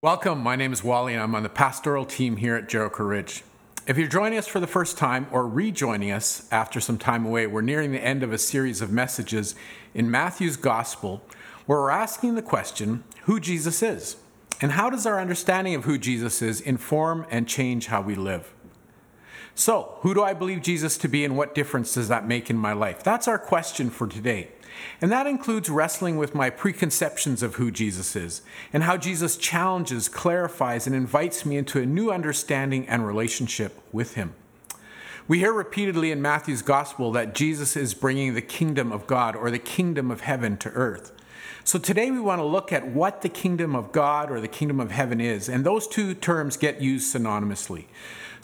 Welcome. My name is Wally, and I'm on the pastoral team here at Jericho Ridge. If you're joining us for the first time or rejoining us after some time away, we're nearing the end of a series of messages in Matthew's Gospel where we're asking the question who Jesus is, and how does our understanding of who Jesus is inform and change how we live. So, who do I believe Jesus to be, and what difference does that make in my life? That's our question for today. And that includes wrestling with my preconceptions of who Jesus is and how Jesus challenges, clarifies, and invites me into a new understanding and relationship with him. We hear repeatedly in Matthew's gospel that Jesus is bringing the kingdom of God or the kingdom of heaven to earth. So today we want to look at what the kingdom of God or the kingdom of heaven is, and those two terms get used synonymously.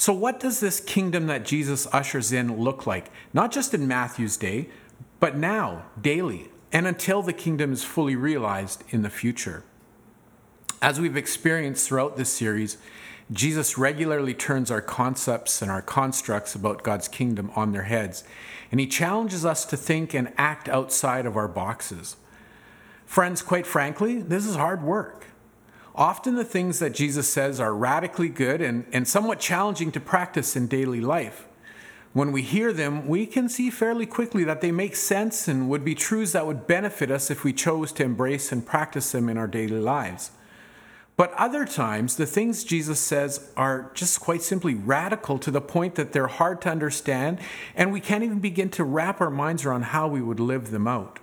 So, what does this kingdom that Jesus ushers in look like? Not just in Matthew's day, but now, daily, and until the kingdom is fully realized in the future. As we've experienced throughout this series, Jesus regularly turns our concepts and our constructs about God's kingdom on their heads, and he challenges us to think and act outside of our boxes. Friends, quite frankly, this is hard work. Often the things that Jesus says are radically good and, and somewhat challenging to practice in daily life when we hear them, we can see fairly quickly that they make sense and would be truths that would benefit us if we chose to embrace and practice them in our daily lives. But other times, the things Jesus says are just quite simply radical to the point that they're hard to understand, and we can't even begin to wrap our minds around how we would live them out.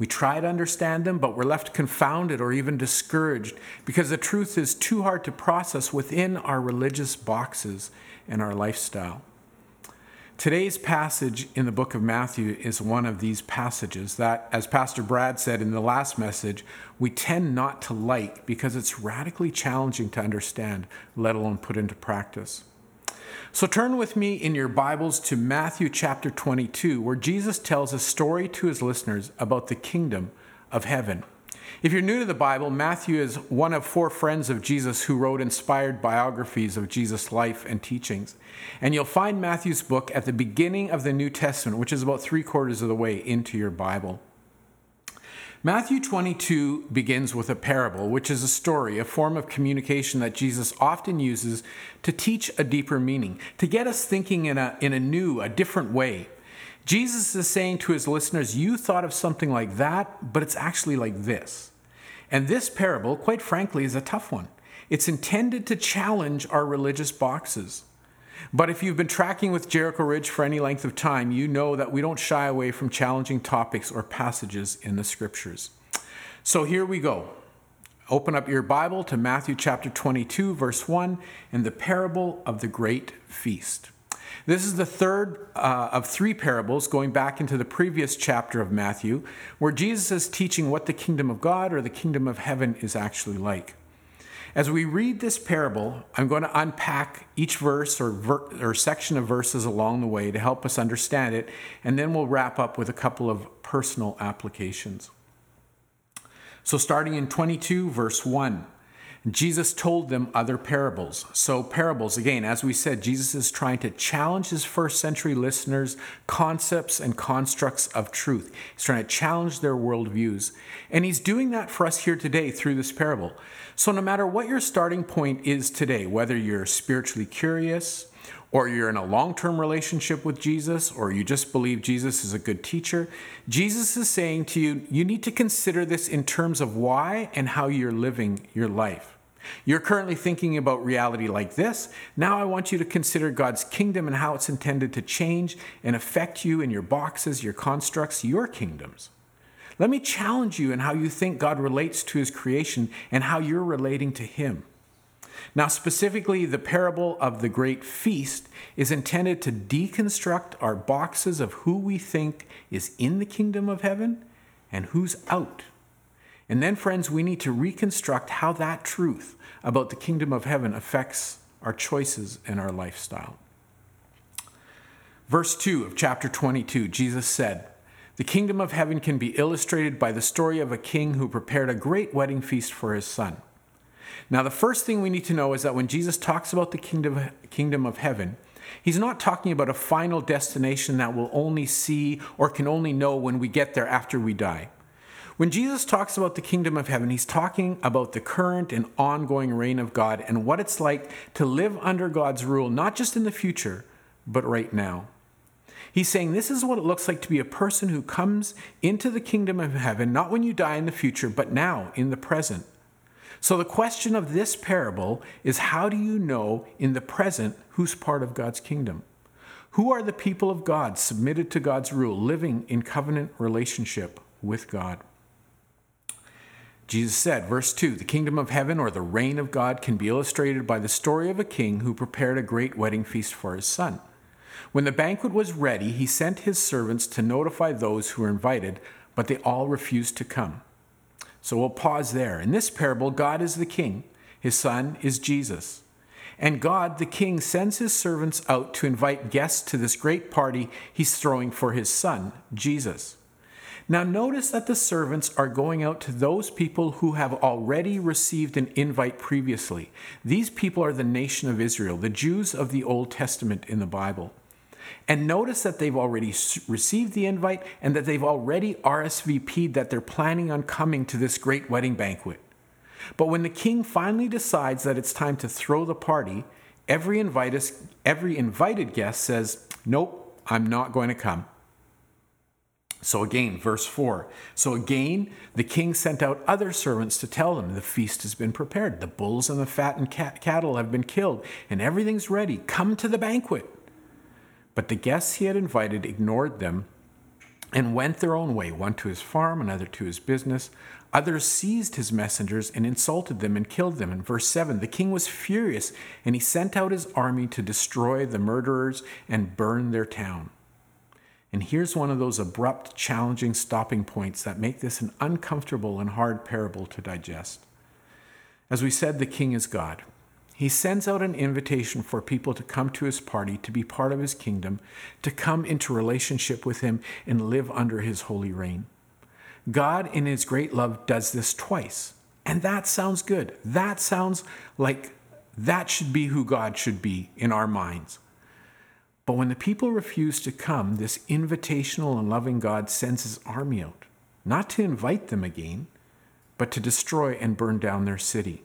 We try to understand them, but we're left confounded or even discouraged because the truth is too hard to process within our religious boxes and our lifestyle. Today's passage in the book of Matthew is one of these passages that, as Pastor Brad said in the last message, we tend not to like because it's radically challenging to understand, let alone put into practice. So turn with me in your Bibles to Matthew chapter 22, where Jesus tells a story to his listeners about the kingdom of heaven. If you're new to the Bible, Matthew is one of four friends of Jesus who wrote inspired biographies of Jesus' life and teachings. And you'll find Matthew's book at the beginning of the New Testament, which is about three quarters of the way into your Bible. Matthew 22 begins with a parable, which is a story, a form of communication that Jesus often uses to teach a deeper meaning, to get us thinking in a, in a new, a different way. Jesus is saying to his listeners, You thought of something like that, but it's actually like this. And this parable, quite frankly, is a tough one. It's intended to challenge our religious boxes. But if you've been tracking with Jericho Ridge for any length of time, you know that we don't shy away from challenging topics or passages in the scriptures. So here we go. Open up your Bible to Matthew chapter 22, verse 1, and the parable of the great feast. This is the third uh, of three parables going back into the previous chapter of Matthew, where Jesus is teaching what the kingdom of God or the kingdom of heaven is actually like. As we read this parable, I'm going to unpack each verse or, ver- or section of verses along the way to help us understand it, and then we'll wrap up with a couple of personal applications. So, starting in 22, verse 1. Jesus told them other parables. So, parables, again, as we said, Jesus is trying to challenge his first century listeners' concepts and constructs of truth. He's trying to challenge their worldviews. And he's doing that for us here today through this parable. So, no matter what your starting point is today, whether you're spiritually curious, or you're in a long term relationship with Jesus, or you just believe Jesus is a good teacher, Jesus is saying to you, you need to consider this in terms of why and how you're living your life. You're currently thinking about reality like this. Now I want you to consider God's kingdom and how it's intended to change and affect you in your boxes, your constructs, your kingdoms. Let me challenge you in how you think God relates to his creation and how you're relating to him. Now, specifically, the parable of the great feast is intended to deconstruct our boxes of who we think is in the kingdom of heaven and who's out. And then, friends, we need to reconstruct how that truth about the kingdom of heaven affects our choices and our lifestyle. Verse 2 of chapter 22, Jesus said, The kingdom of heaven can be illustrated by the story of a king who prepared a great wedding feast for his son. Now, the first thing we need to know is that when Jesus talks about the kingdom, kingdom of heaven, he's not talking about a final destination that we'll only see or can only know when we get there after we die. When Jesus talks about the kingdom of heaven, he's talking about the current and ongoing reign of God and what it's like to live under God's rule, not just in the future, but right now. He's saying this is what it looks like to be a person who comes into the kingdom of heaven, not when you die in the future, but now in the present. So the question of this parable is how do you know in the present who's part of God's kingdom? Who are the people of God submitted to God's rule, living in covenant relationship with God? Jesus said, verse 2 The kingdom of heaven or the reign of God can be illustrated by the story of a king who prepared a great wedding feast for his son. When the banquet was ready, he sent his servants to notify those who were invited, but they all refused to come. So we'll pause there. In this parable, God is the king, his son is Jesus. And God, the king, sends his servants out to invite guests to this great party he's throwing for his son, Jesus. Now, notice that the servants are going out to those people who have already received an invite previously. These people are the nation of Israel, the Jews of the Old Testament in the Bible. And notice that they've already received the invite and that they've already RSVP'd that they're planning on coming to this great wedding banquet. But when the king finally decides that it's time to throw the party, every, invited, every invited guest says, Nope, I'm not going to come. So again, verse 4. So again, the king sent out other servants to tell them the feast has been prepared. The bulls and the fattened cattle have been killed, and everything's ready. Come to the banquet. But the guests he had invited ignored them and went their own way, one to his farm, another to his business. Others seized his messengers and insulted them and killed them. In verse 7, the king was furious, and he sent out his army to destroy the murderers and burn their town. And here's one of those abrupt, challenging stopping points that make this an uncomfortable and hard parable to digest. As we said, the king is God. He sends out an invitation for people to come to his party, to be part of his kingdom, to come into relationship with him and live under his holy reign. God, in his great love, does this twice. And that sounds good. That sounds like that should be who God should be in our minds. But when the people refuse to come, this invitational and loving God sends his army out, not to invite them again, but to destroy and burn down their city.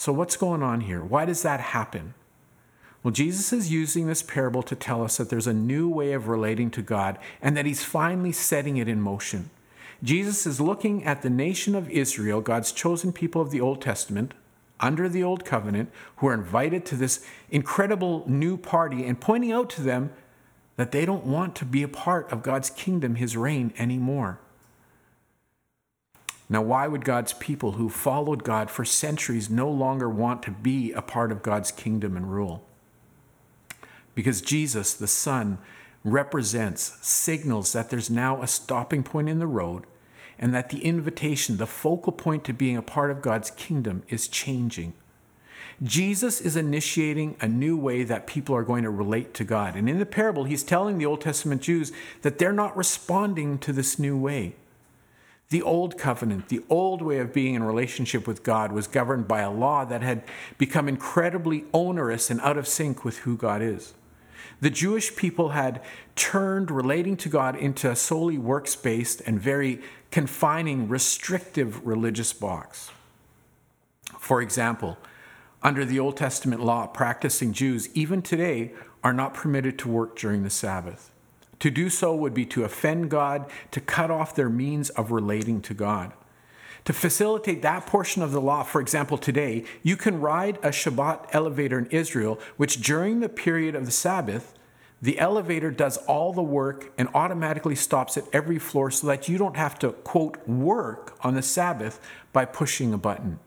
So, what's going on here? Why does that happen? Well, Jesus is using this parable to tell us that there's a new way of relating to God and that he's finally setting it in motion. Jesus is looking at the nation of Israel, God's chosen people of the Old Testament, under the Old Covenant, who are invited to this incredible new party, and pointing out to them that they don't want to be a part of God's kingdom, his reign, anymore. Now, why would God's people who followed God for centuries no longer want to be a part of God's kingdom and rule? Because Jesus, the Son, represents, signals that there's now a stopping point in the road and that the invitation, the focal point to being a part of God's kingdom, is changing. Jesus is initiating a new way that people are going to relate to God. And in the parable, he's telling the Old Testament Jews that they're not responding to this new way. The old covenant, the old way of being in relationship with God, was governed by a law that had become incredibly onerous and out of sync with who God is. The Jewish people had turned relating to God into a solely works based and very confining, restrictive religious box. For example, under the Old Testament law, practicing Jews, even today, are not permitted to work during the Sabbath. To do so would be to offend God, to cut off their means of relating to God. To facilitate that portion of the law, for example, today, you can ride a Shabbat elevator in Israel, which during the period of the Sabbath, the elevator does all the work and automatically stops at every floor so that you don't have to, quote, work on the Sabbath by pushing a button.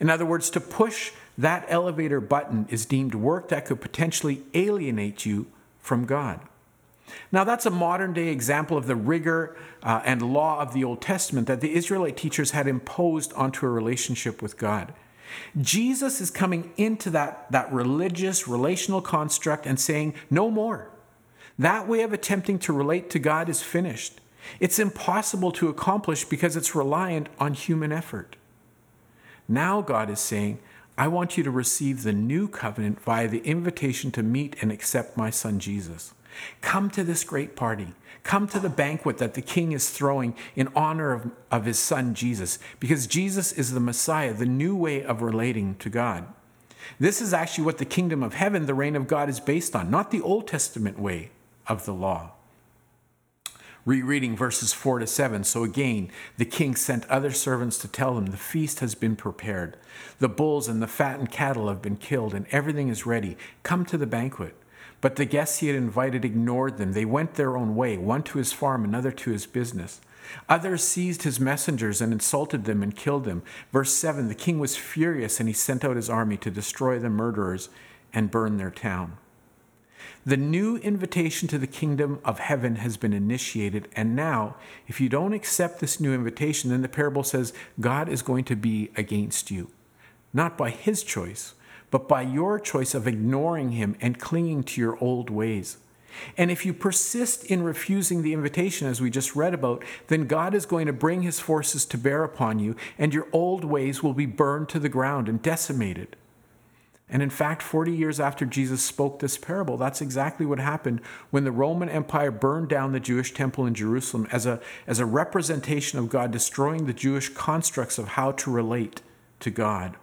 In other words, to push that elevator button is deemed work that could potentially alienate you from God. Now, that's a modern day example of the rigor uh, and law of the Old Testament that the Israelite teachers had imposed onto a relationship with God. Jesus is coming into that, that religious, relational construct and saying, no more. That way of attempting to relate to God is finished. It's impossible to accomplish because it's reliant on human effort. Now, God is saying, I want you to receive the new covenant via the invitation to meet and accept my son Jesus. Come to this great party. Come to the banquet that the king is throwing in honor of, of his son Jesus, because Jesus is the Messiah, the new way of relating to God. This is actually what the kingdom of heaven, the reign of God, is based on, not the Old Testament way of the law. Rereading verses 4 to 7. So again, the king sent other servants to tell them the feast has been prepared. The bulls and the fattened cattle have been killed, and everything is ready. Come to the banquet. But the guests he had invited ignored them. They went their own way, one to his farm, another to his business. Others seized his messengers and insulted them and killed them. Verse 7 The king was furious, and he sent out his army to destroy the murderers and burn their town. The new invitation to the kingdom of heaven has been initiated, and now, if you don't accept this new invitation, then the parable says God is going to be against you. Not by his choice, but by your choice of ignoring him and clinging to your old ways. And if you persist in refusing the invitation, as we just read about, then God is going to bring his forces to bear upon you, and your old ways will be burned to the ground and decimated. And in fact, 40 years after Jesus spoke this parable, that's exactly what happened when the Roman Empire burned down the Jewish temple in Jerusalem as a, as a representation of God destroying the Jewish constructs of how to relate to God.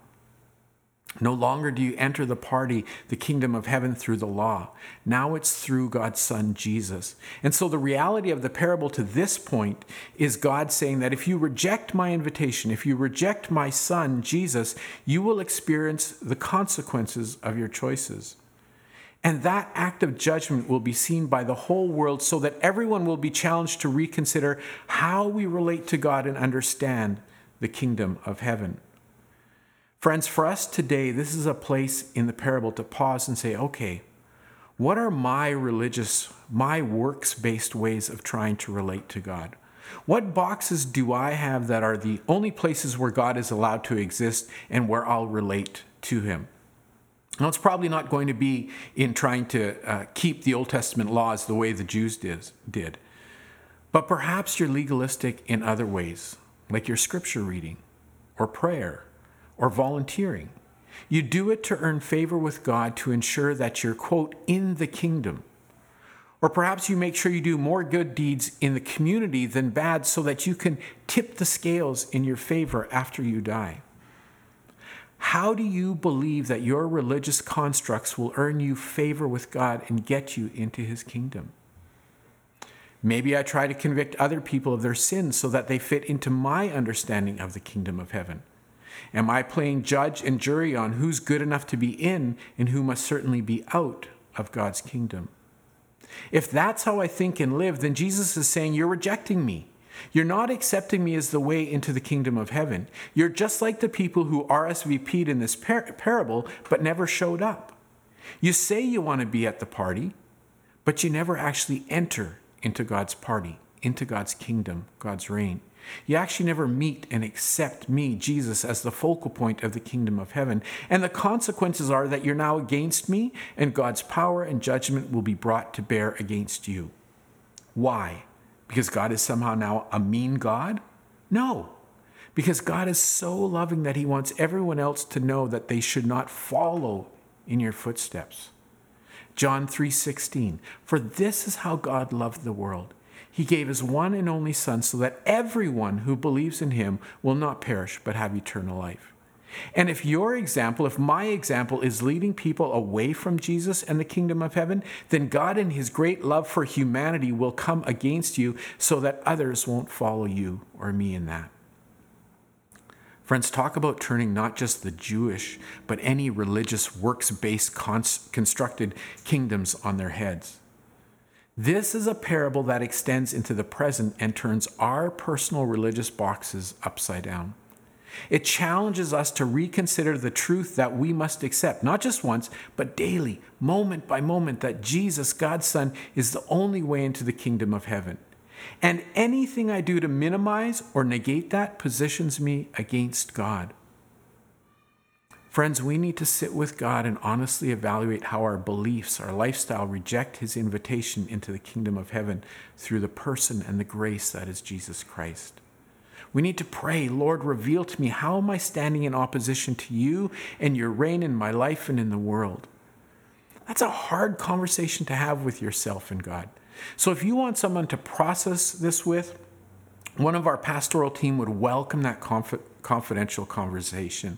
No longer do you enter the party, the kingdom of heaven, through the law. Now it's through God's Son, Jesus. And so the reality of the parable to this point is God saying that if you reject my invitation, if you reject my Son, Jesus, you will experience the consequences of your choices. And that act of judgment will be seen by the whole world so that everyone will be challenged to reconsider how we relate to God and understand the kingdom of heaven. Friends, for us today, this is a place in the parable to pause and say, okay, what are my religious, my works based ways of trying to relate to God? What boxes do I have that are the only places where God is allowed to exist and where I'll relate to Him? Now, it's probably not going to be in trying to uh, keep the Old Testament laws the way the Jews did, did, but perhaps you're legalistic in other ways, like your scripture reading or prayer or volunteering. You do it to earn favor with God to ensure that you're, quote, in the kingdom. Or perhaps you make sure you do more good deeds in the community than bad so that you can tip the scales in your favor after you die. How do you believe that your religious constructs will earn you favor with God and get you into his kingdom? Maybe I try to convict other people of their sins so that they fit into my understanding of the kingdom of heaven. Am I playing judge and jury on who's good enough to be in and who must certainly be out of God's kingdom? If that's how I think and live, then Jesus is saying, You're rejecting me. You're not accepting me as the way into the kingdom of heaven. You're just like the people who RSVP'd in this par- parable but never showed up. You say you want to be at the party, but you never actually enter into God's party, into God's kingdom, God's reign. You actually never meet and accept me, Jesus, as the focal point of the kingdom of heaven. And the consequences are that you're now against me, and God's power and judgment will be brought to bear against you. Why? Because God is somehow now a mean God? No. Because God is so loving that he wants everyone else to know that they should not follow in your footsteps. John 3:16 For this is how God loved the world he gave his one and only Son so that everyone who believes in him will not perish but have eternal life. And if your example, if my example is leading people away from Jesus and the kingdom of heaven, then God in his great love for humanity will come against you so that others won't follow you or me in that. Friends, talk about turning not just the Jewish, but any religious works based constructed kingdoms on their heads. This is a parable that extends into the present and turns our personal religious boxes upside down. It challenges us to reconsider the truth that we must accept, not just once, but daily, moment by moment, that Jesus, God's Son, is the only way into the kingdom of heaven. And anything I do to minimize or negate that positions me against God. Friends, we need to sit with God and honestly evaluate how our beliefs, our lifestyle reject his invitation into the kingdom of heaven through the person and the grace that is Jesus Christ. We need to pray, Lord, reveal to me how am I standing in opposition to you and your reign in my life and in the world. That's a hard conversation to have with yourself and God. So if you want someone to process this with, one of our pastoral team would welcome that conf- confidential conversation.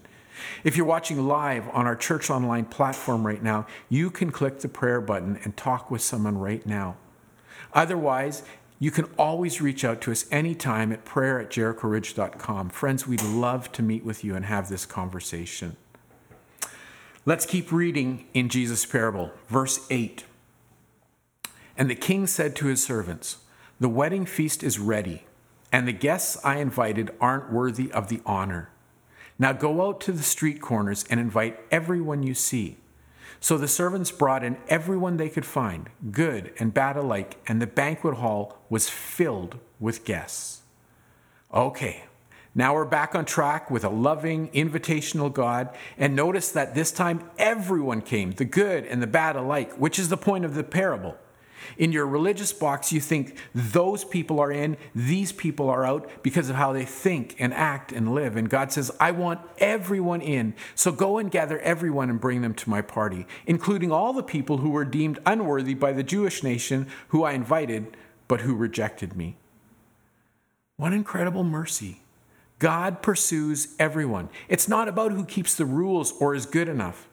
If you're watching live on our Church Online platform right now, you can click the prayer button and talk with someone right now. Otherwise, you can always reach out to us anytime at prayer at jerichoridge.com. Friends, we'd love to meet with you and have this conversation. Let's keep reading in Jesus' parable, verse 8. And the king said to his servants, The wedding feast is ready, and the guests I invited aren't worthy of the honor. Now go out to the street corners and invite everyone you see. So the servants brought in everyone they could find, good and bad alike, and the banquet hall was filled with guests. Okay, now we're back on track with a loving, invitational God, and notice that this time everyone came, the good and the bad alike, which is the point of the parable. In your religious box, you think those people are in, these people are out because of how they think and act and live. And God says, I want everyone in. So go and gather everyone and bring them to my party, including all the people who were deemed unworthy by the Jewish nation who I invited, but who rejected me. What incredible mercy. God pursues everyone. It's not about who keeps the rules or is good enough.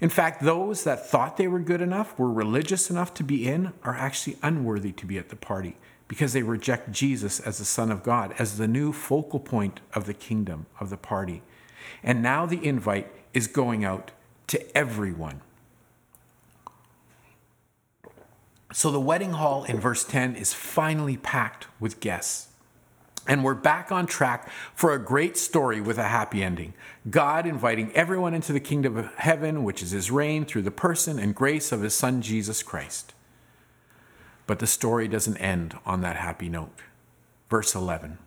In fact, those that thought they were good enough, were religious enough to be in, are actually unworthy to be at the party because they reject Jesus as the Son of God, as the new focal point of the kingdom, of the party. And now the invite is going out to everyone. So the wedding hall in verse 10 is finally packed with guests. And we're back on track for a great story with a happy ending. God inviting everyone into the kingdom of heaven, which is his reign through the person and grace of his son Jesus Christ. But the story doesn't end on that happy note. Verse 11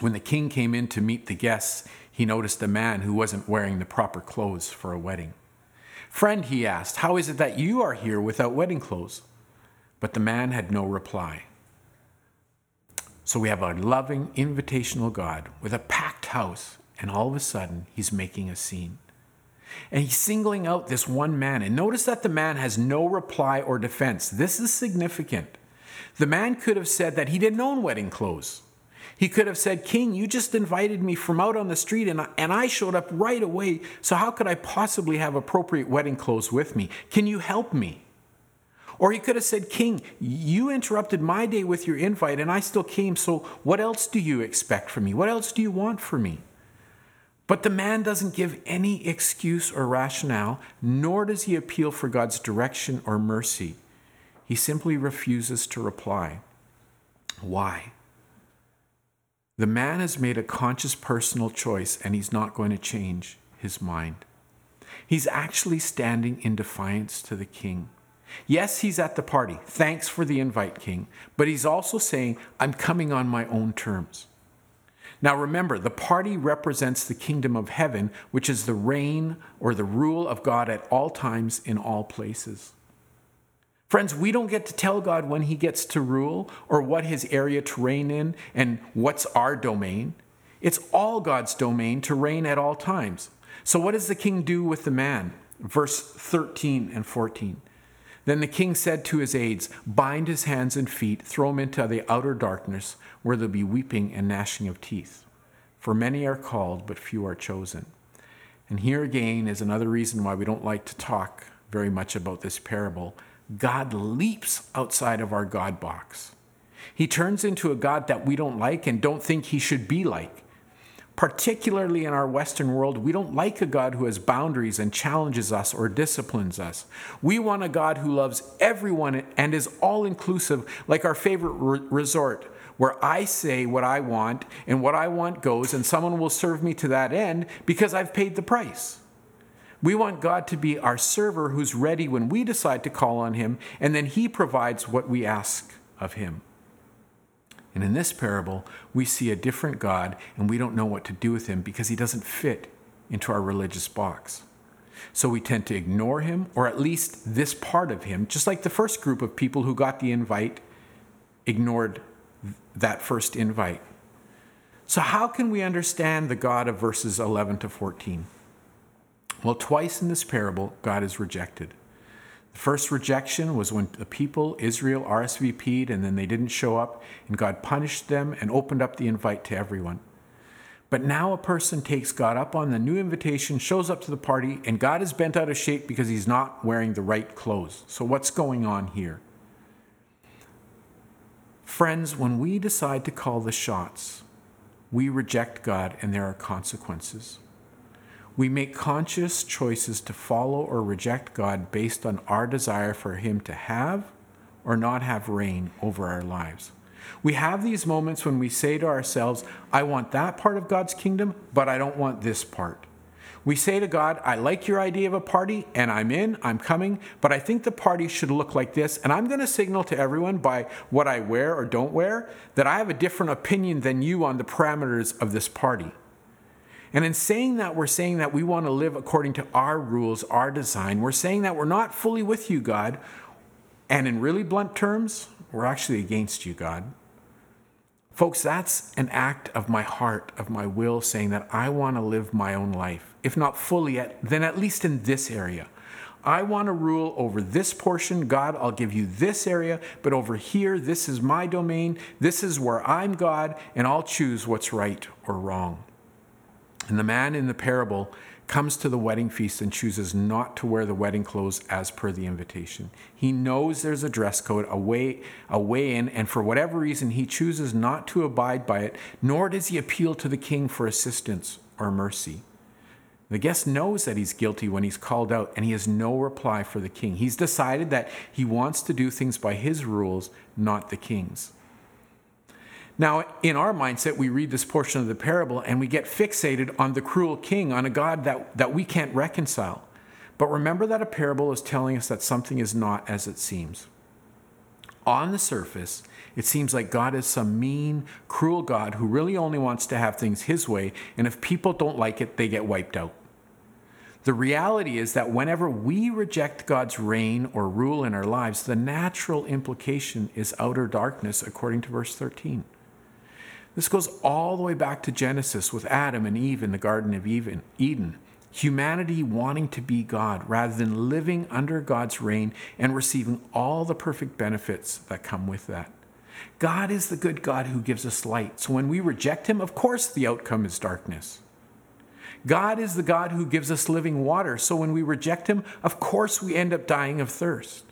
When the king came in to meet the guests, he noticed a man who wasn't wearing the proper clothes for a wedding. Friend, he asked, how is it that you are here without wedding clothes? But the man had no reply. So we have a loving, invitational God with a packed house, and all of a sudden, he's making a scene. And he's singling out this one man. And notice that the man has no reply or defense. This is significant. The man could have said that he didn't own wedding clothes. He could have said, King, you just invited me from out on the street and I, and I showed up right away. So, how could I possibly have appropriate wedding clothes with me? Can you help me? Or he could have said, King, you interrupted my day with your invite and I still came, so what else do you expect from me? What else do you want from me? But the man doesn't give any excuse or rationale, nor does he appeal for God's direction or mercy. He simply refuses to reply. Why? The man has made a conscious personal choice and he's not going to change his mind. He's actually standing in defiance to the king. Yes, he's at the party. Thanks for the invite, King. But he's also saying, I'm coming on my own terms. Now remember, the party represents the kingdom of heaven, which is the reign or the rule of God at all times in all places. Friends, we don't get to tell God when he gets to rule or what his area to reign in and what's our domain. It's all God's domain to reign at all times. So, what does the king do with the man? Verse 13 and 14. Then the king said to his aides, Bind his hands and feet, throw him into the outer darkness, where there'll be weeping and gnashing of teeth. For many are called, but few are chosen. And here again is another reason why we don't like to talk very much about this parable. God leaps outside of our God box. He turns into a God that we don't like and don't think he should be like. Particularly in our Western world, we don't like a God who has boundaries and challenges us or disciplines us. We want a God who loves everyone and is all inclusive, like our favorite re- resort, where I say what I want and what I want goes, and someone will serve me to that end because I've paid the price. We want God to be our server who's ready when we decide to call on Him, and then He provides what we ask of Him. And in this parable, we see a different God and we don't know what to do with him because he doesn't fit into our religious box. So we tend to ignore him, or at least this part of him, just like the first group of people who got the invite ignored that first invite. So, how can we understand the God of verses 11 to 14? Well, twice in this parable, God is rejected. The first rejection was when the people, Israel, RSVP'd and then they didn't show up, and God punished them and opened up the invite to everyone. But now a person takes God up on the new invitation, shows up to the party, and God is bent out of shape because he's not wearing the right clothes. So, what's going on here? Friends, when we decide to call the shots, we reject God and there are consequences. We make conscious choices to follow or reject God based on our desire for Him to have or not have reign over our lives. We have these moments when we say to ourselves, I want that part of God's kingdom, but I don't want this part. We say to God, I like your idea of a party, and I'm in, I'm coming, but I think the party should look like this, and I'm going to signal to everyone by what I wear or don't wear that I have a different opinion than you on the parameters of this party. And in saying that, we're saying that we want to live according to our rules, our design. We're saying that we're not fully with you, God. And in really blunt terms, we're actually against you, God. Folks, that's an act of my heart, of my will, saying that I want to live my own life. If not fully, yet, then at least in this area. I want to rule over this portion. God, I'll give you this area, but over here, this is my domain. This is where I'm God, and I'll choose what's right or wrong. And the man in the parable comes to the wedding feast and chooses not to wear the wedding clothes as per the invitation. He knows there's a dress code, a way, a way in, and for whatever reason, he chooses not to abide by it, nor does he appeal to the king for assistance or mercy. The guest knows that he's guilty when he's called out, and he has no reply for the king. He's decided that he wants to do things by his rules, not the king's. Now, in our mindset, we read this portion of the parable and we get fixated on the cruel king, on a God that, that we can't reconcile. But remember that a parable is telling us that something is not as it seems. On the surface, it seems like God is some mean, cruel God who really only wants to have things his way, and if people don't like it, they get wiped out. The reality is that whenever we reject God's reign or rule in our lives, the natural implication is outer darkness, according to verse 13. This goes all the way back to Genesis with Adam and Eve in the Garden of Eden. Humanity wanting to be God rather than living under God's reign and receiving all the perfect benefits that come with that. God is the good God who gives us light. So when we reject Him, of course the outcome is darkness. God is the God who gives us living water. So when we reject Him, of course we end up dying of thirst.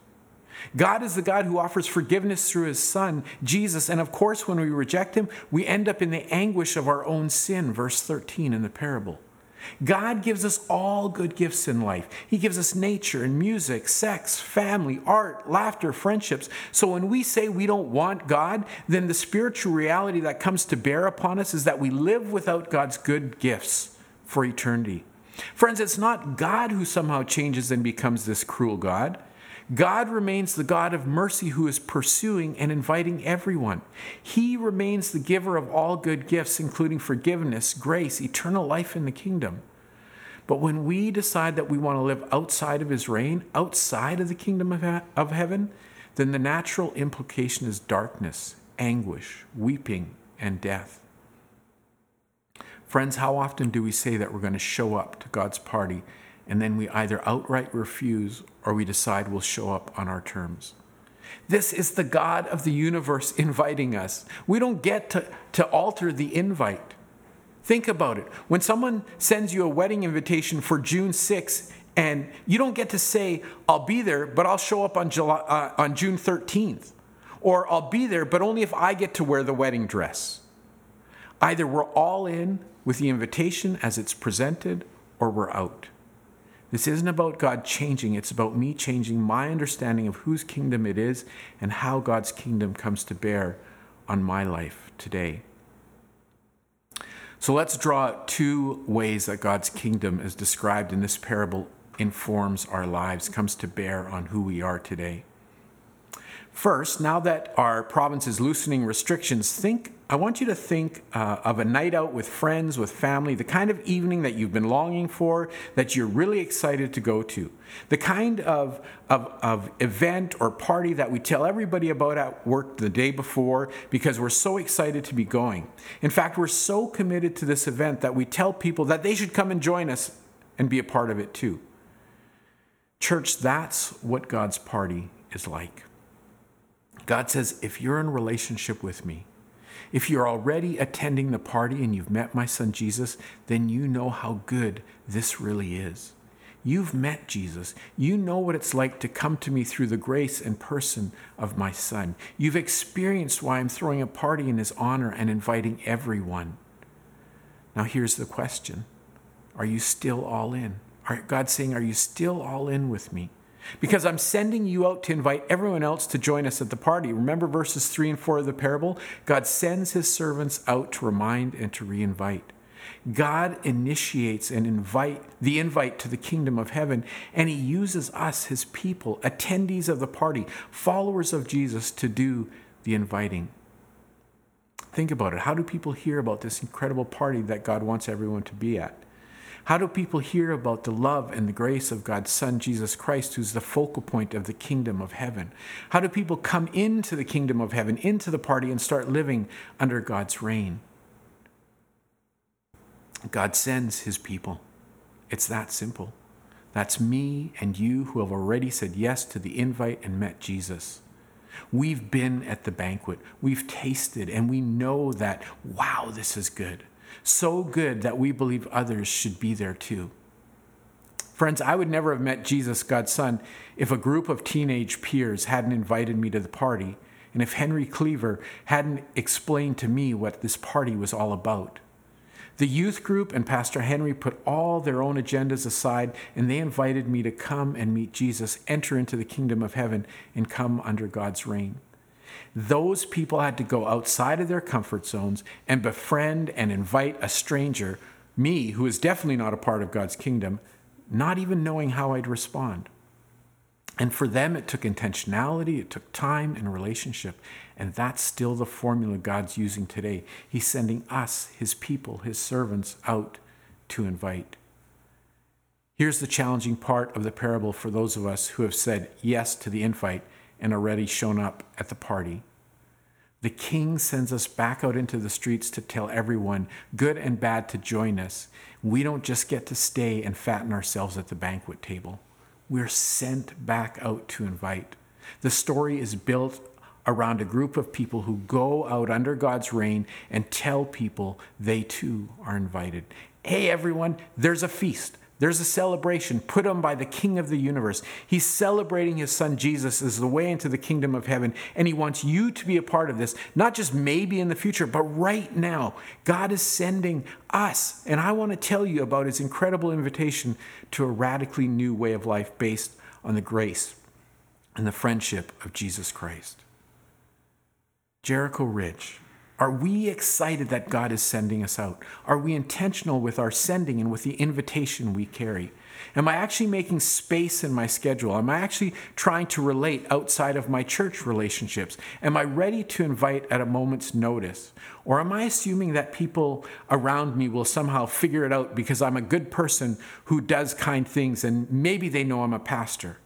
God is the God who offers forgiveness through his Son, Jesus. And of course, when we reject him, we end up in the anguish of our own sin, verse 13 in the parable. God gives us all good gifts in life. He gives us nature and music, sex, family, art, laughter, friendships. So when we say we don't want God, then the spiritual reality that comes to bear upon us is that we live without God's good gifts for eternity. Friends, it's not God who somehow changes and becomes this cruel God. God remains the God of mercy who is pursuing and inviting everyone. He remains the giver of all good gifts, including forgiveness, grace, eternal life in the kingdom. But when we decide that we want to live outside of his reign, outside of the kingdom of, he- of heaven, then the natural implication is darkness, anguish, weeping, and death. Friends, how often do we say that we're going to show up to God's party and then we either outright refuse or we decide we'll show up on our terms. This is the God of the universe inviting us. We don't get to, to alter the invite. Think about it. When someone sends you a wedding invitation for June 6th, and you don't get to say, I'll be there, but I'll show up on, July, uh, on June 13th. Or I'll be there, but only if I get to wear the wedding dress. Either we're all in with the invitation as it's presented, or we're out. This isn't about God changing, it's about me changing my understanding of whose kingdom it is and how God's kingdom comes to bear on my life today. So let's draw two ways that God's kingdom, as described in this parable, informs our lives, comes to bear on who we are today. First, now that our province is loosening restrictions, think I want you to think uh, of a night out with friends, with family, the kind of evening that you've been longing for, that you're really excited to go to. The kind of, of, of event or party that we tell everybody about at work the day before because we're so excited to be going. In fact, we're so committed to this event that we tell people that they should come and join us and be a part of it too. Church, that's what God's party is like. God says, if you're in relationship with me, if you're already attending the party and you've met my son Jesus, then you know how good this really is. You've met Jesus. You know what it's like to come to me through the grace and person of my son. You've experienced why I'm throwing a party in his honor and inviting everyone. Now, here's the question Are you still all in? Are God saying, Are you still all in with me? Because I'm sending you out to invite everyone else to join us at the party. Remember verses 3 and 4 of the parable? God sends his servants out to remind and to reinvite. God initiates and invite the invite to the kingdom of heaven, and he uses us, his people, attendees of the party, followers of Jesus, to do the inviting. Think about it. How do people hear about this incredible party that God wants everyone to be at? How do people hear about the love and the grace of God's Son, Jesus Christ, who's the focal point of the kingdom of heaven? How do people come into the kingdom of heaven, into the party, and start living under God's reign? God sends his people. It's that simple. That's me and you who have already said yes to the invite and met Jesus. We've been at the banquet, we've tasted, and we know that, wow, this is good so good that we believe others should be there too. Friends, I would never have met Jesus, God's Son, if a group of teenage peers hadn't invited me to the party, and if Henry Cleaver hadn't explained to me what this party was all about. The youth group and Pastor Henry put all their own agendas aside, and they invited me to come and meet Jesus, enter into the kingdom of heaven, and come under God's reign. Those people had to go outside of their comfort zones and befriend and invite a stranger, me, who is definitely not a part of God's kingdom, not even knowing how I'd respond. And for them, it took intentionality, it took time and relationship. And that's still the formula God's using today. He's sending us, His people, His servants, out to invite. Here's the challenging part of the parable for those of us who have said yes to the invite and already shown up at the party. The king sends us back out into the streets to tell everyone, good and bad, to join us. We don't just get to stay and fatten ourselves at the banquet table. We're sent back out to invite. The story is built around a group of people who go out under God's reign and tell people they too are invited. Hey, everyone, there's a feast. There's a celebration put on by the King of the universe. He's celebrating his son Jesus as the way into the kingdom of heaven, and he wants you to be a part of this, not just maybe in the future, but right now. God is sending us, and I want to tell you about his incredible invitation to a radically new way of life based on the grace and the friendship of Jesus Christ. Jericho Ridge are we excited that God is sending us out? Are we intentional with our sending and with the invitation we carry? Am I actually making space in my schedule? Am I actually trying to relate outside of my church relationships? Am I ready to invite at a moment's notice? Or am I assuming that people around me will somehow figure it out because I'm a good person who does kind things and maybe they know I'm a pastor?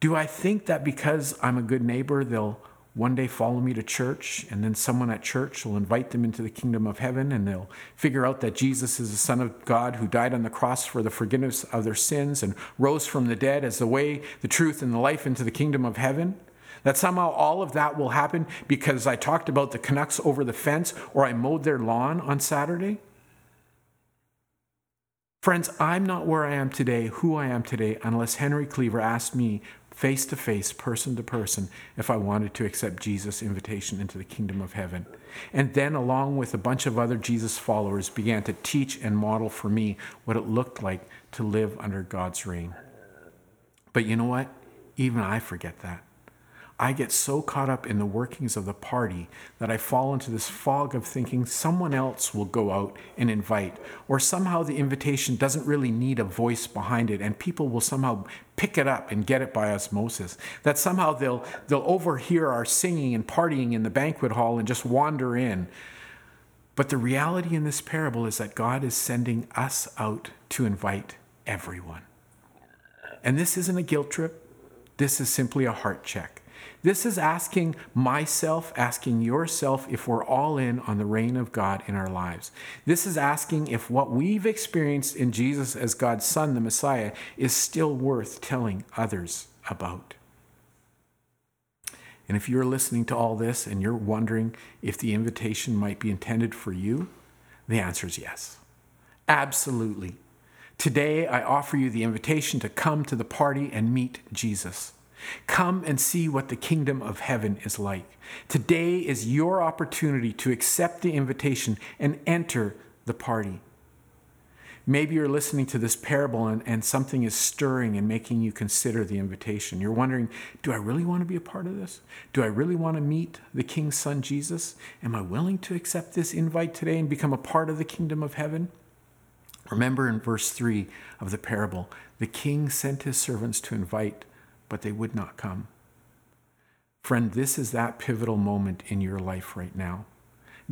Do I think that because I'm a good neighbor, they'll one day follow me to church, and then someone at church will invite them into the kingdom of heaven, and they'll figure out that Jesus is the Son of God who died on the cross for the forgiveness of their sins and rose from the dead as the way, the truth, and the life into the kingdom of heaven. That somehow all of that will happen because I talked about the Canucks over the fence or I mowed their lawn on Saturday. Friends, I'm not where I am today, who I am today, unless Henry Cleaver asked me face to face, person to person, if I wanted to accept Jesus' invitation into the kingdom of heaven. And then, along with a bunch of other Jesus followers, began to teach and model for me what it looked like to live under God's reign. But you know what? Even I forget that. I get so caught up in the workings of the party that I fall into this fog of thinking someone else will go out and invite, or somehow the invitation doesn't really need a voice behind it, and people will somehow pick it up and get it by osmosis. That somehow they'll, they'll overhear our singing and partying in the banquet hall and just wander in. But the reality in this parable is that God is sending us out to invite everyone. And this isn't a guilt trip, this is simply a heart check. This is asking myself, asking yourself if we're all in on the reign of God in our lives. This is asking if what we've experienced in Jesus as God's Son, the Messiah, is still worth telling others about. And if you're listening to all this and you're wondering if the invitation might be intended for you, the answer is yes. Absolutely. Today, I offer you the invitation to come to the party and meet Jesus. Come and see what the kingdom of heaven is like. Today is your opportunity to accept the invitation and enter the party. Maybe you're listening to this parable and, and something is stirring and making you consider the invitation. You're wondering, do I really want to be a part of this? Do I really want to meet the King's Son, Jesus? Am I willing to accept this invite today and become a part of the kingdom of heaven? Remember in verse 3 of the parable, the king sent his servants to invite but they would not come. Friend, this is that pivotal moment in your life right now.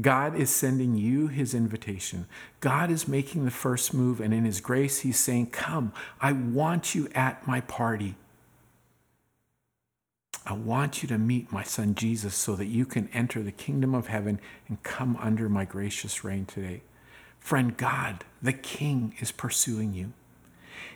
God is sending you his invitation. God is making the first move, and in his grace, he's saying, Come, I want you at my party. I want you to meet my son Jesus so that you can enter the kingdom of heaven and come under my gracious reign today. Friend, God, the King, is pursuing you.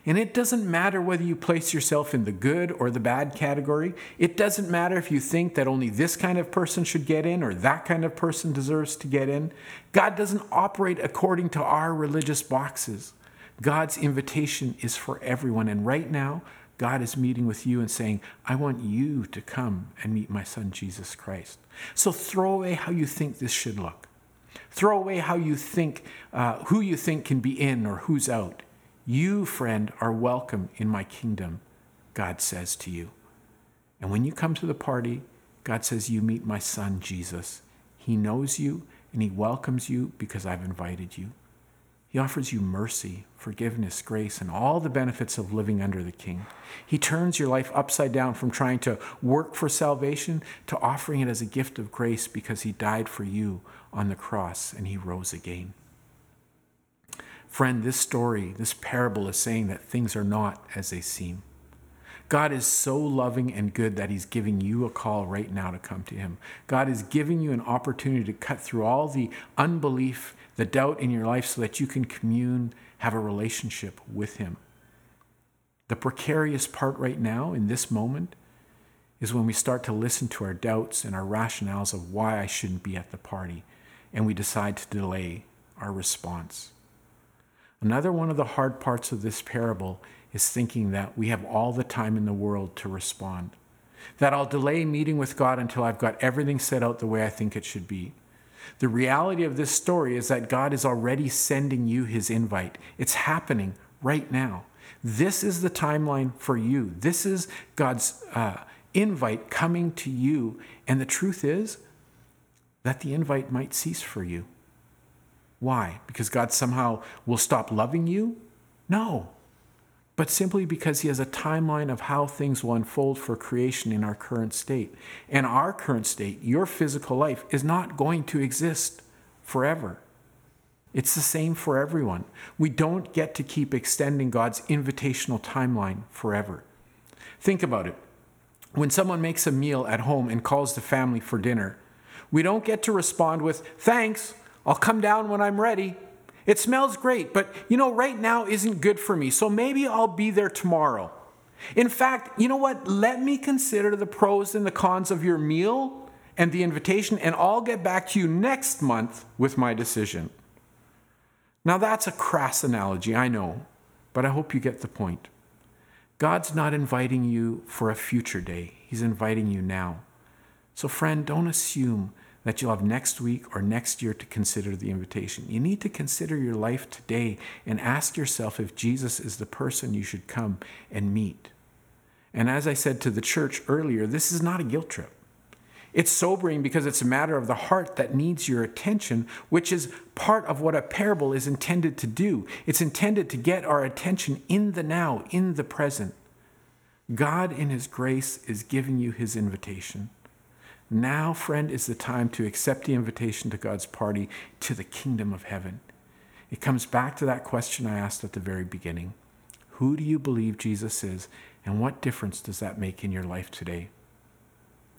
And it doesn't matter whether you place yourself in the good or the bad category. It doesn't matter if you think that only this kind of person should get in or that kind of person deserves to get in. God doesn't operate according to our religious boxes. God's invitation is for everyone. And right now, God is meeting with you and saying, I want you to come and meet my son, Jesus Christ. So throw away how you think this should look. Throw away how you think, uh, who you think can be in or who's out. You, friend, are welcome in my kingdom, God says to you. And when you come to the party, God says, You meet my son, Jesus. He knows you and he welcomes you because I've invited you. He offers you mercy, forgiveness, grace, and all the benefits of living under the King. He turns your life upside down from trying to work for salvation to offering it as a gift of grace because He died for you on the cross and He rose again. Friend, this story, this parable is saying that things are not as they seem. God is so loving and good that He's giving you a call right now to come to Him. God is giving you an opportunity to cut through all the unbelief, the doubt in your life so that you can commune, have a relationship with Him. The precarious part right now, in this moment, is when we start to listen to our doubts and our rationales of why I shouldn't be at the party, and we decide to delay our response. Another one of the hard parts of this parable is thinking that we have all the time in the world to respond. That I'll delay meeting with God until I've got everything set out the way I think it should be. The reality of this story is that God is already sending you his invite. It's happening right now. This is the timeline for you. This is God's uh, invite coming to you. And the truth is that the invite might cease for you. Why? Because God somehow will stop loving you? No. But simply because He has a timeline of how things will unfold for creation in our current state. And our current state, your physical life, is not going to exist forever. It's the same for everyone. We don't get to keep extending God's invitational timeline forever. Think about it. When someone makes a meal at home and calls the family for dinner, we don't get to respond with, Thanks, I'll come down when I'm ready. It smells great, but you know, right now isn't good for me, so maybe I'll be there tomorrow. In fact, you know what? Let me consider the pros and the cons of your meal and the invitation, and I'll get back to you next month with my decision. Now, that's a crass analogy, I know, but I hope you get the point. God's not inviting you for a future day, He's inviting you now. So, friend, don't assume that you'll have next week or next year to consider the invitation. You need to consider your life today and ask yourself if Jesus is the person you should come and meet. And as I said to the church earlier, this is not a guilt trip. It's sobering because it's a matter of the heart that needs your attention, which is part of what a parable is intended to do. It's intended to get our attention in the now, in the present. God, in His grace, is giving you His invitation. Now, friend, is the time to accept the invitation to God's party, to the kingdom of heaven. It comes back to that question I asked at the very beginning Who do you believe Jesus is, and what difference does that make in your life today?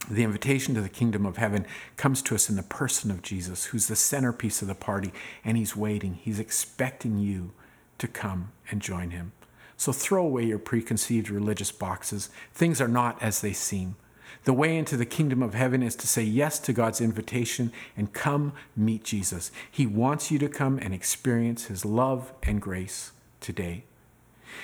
The invitation to the kingdom of heaven comes to us in the person of Jesus, who's the centerpiece of the party, and he's waiting. He's expecting you to come and join him. So throw away your preconceived religious boxes. Things are not as they seem. The way into the kingdom of heaven is to say yes to God's invitation and come meet Jesus. He wants you to come and experience his love and grace today.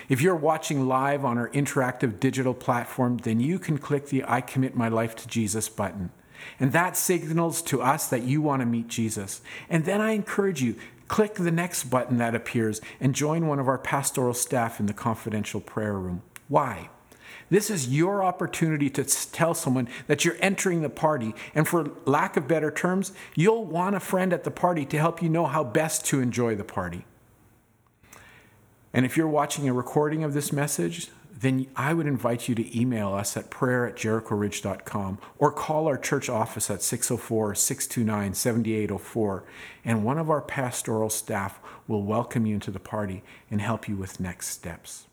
If you're watching live on our interactive digital platform, then you can click the I commit my life to Jesus button. And that signals to us that you want to meet Jesus. And then I encourage you, click the next button that appears and join one of our pastoral staff in the confidential prayer room. Why? This is your opportunity to tell someone that you're entering the party. And for lack of better terms, you'll want a friend at the party to help you know how best to enjoy the party. And if you're watching a recording of this message, then I would invite you to email us at prayer at jerichoridge.com or call our church office at 604 629 7804. And one of our pastoral staff will welcome you into the party and help you with next steps.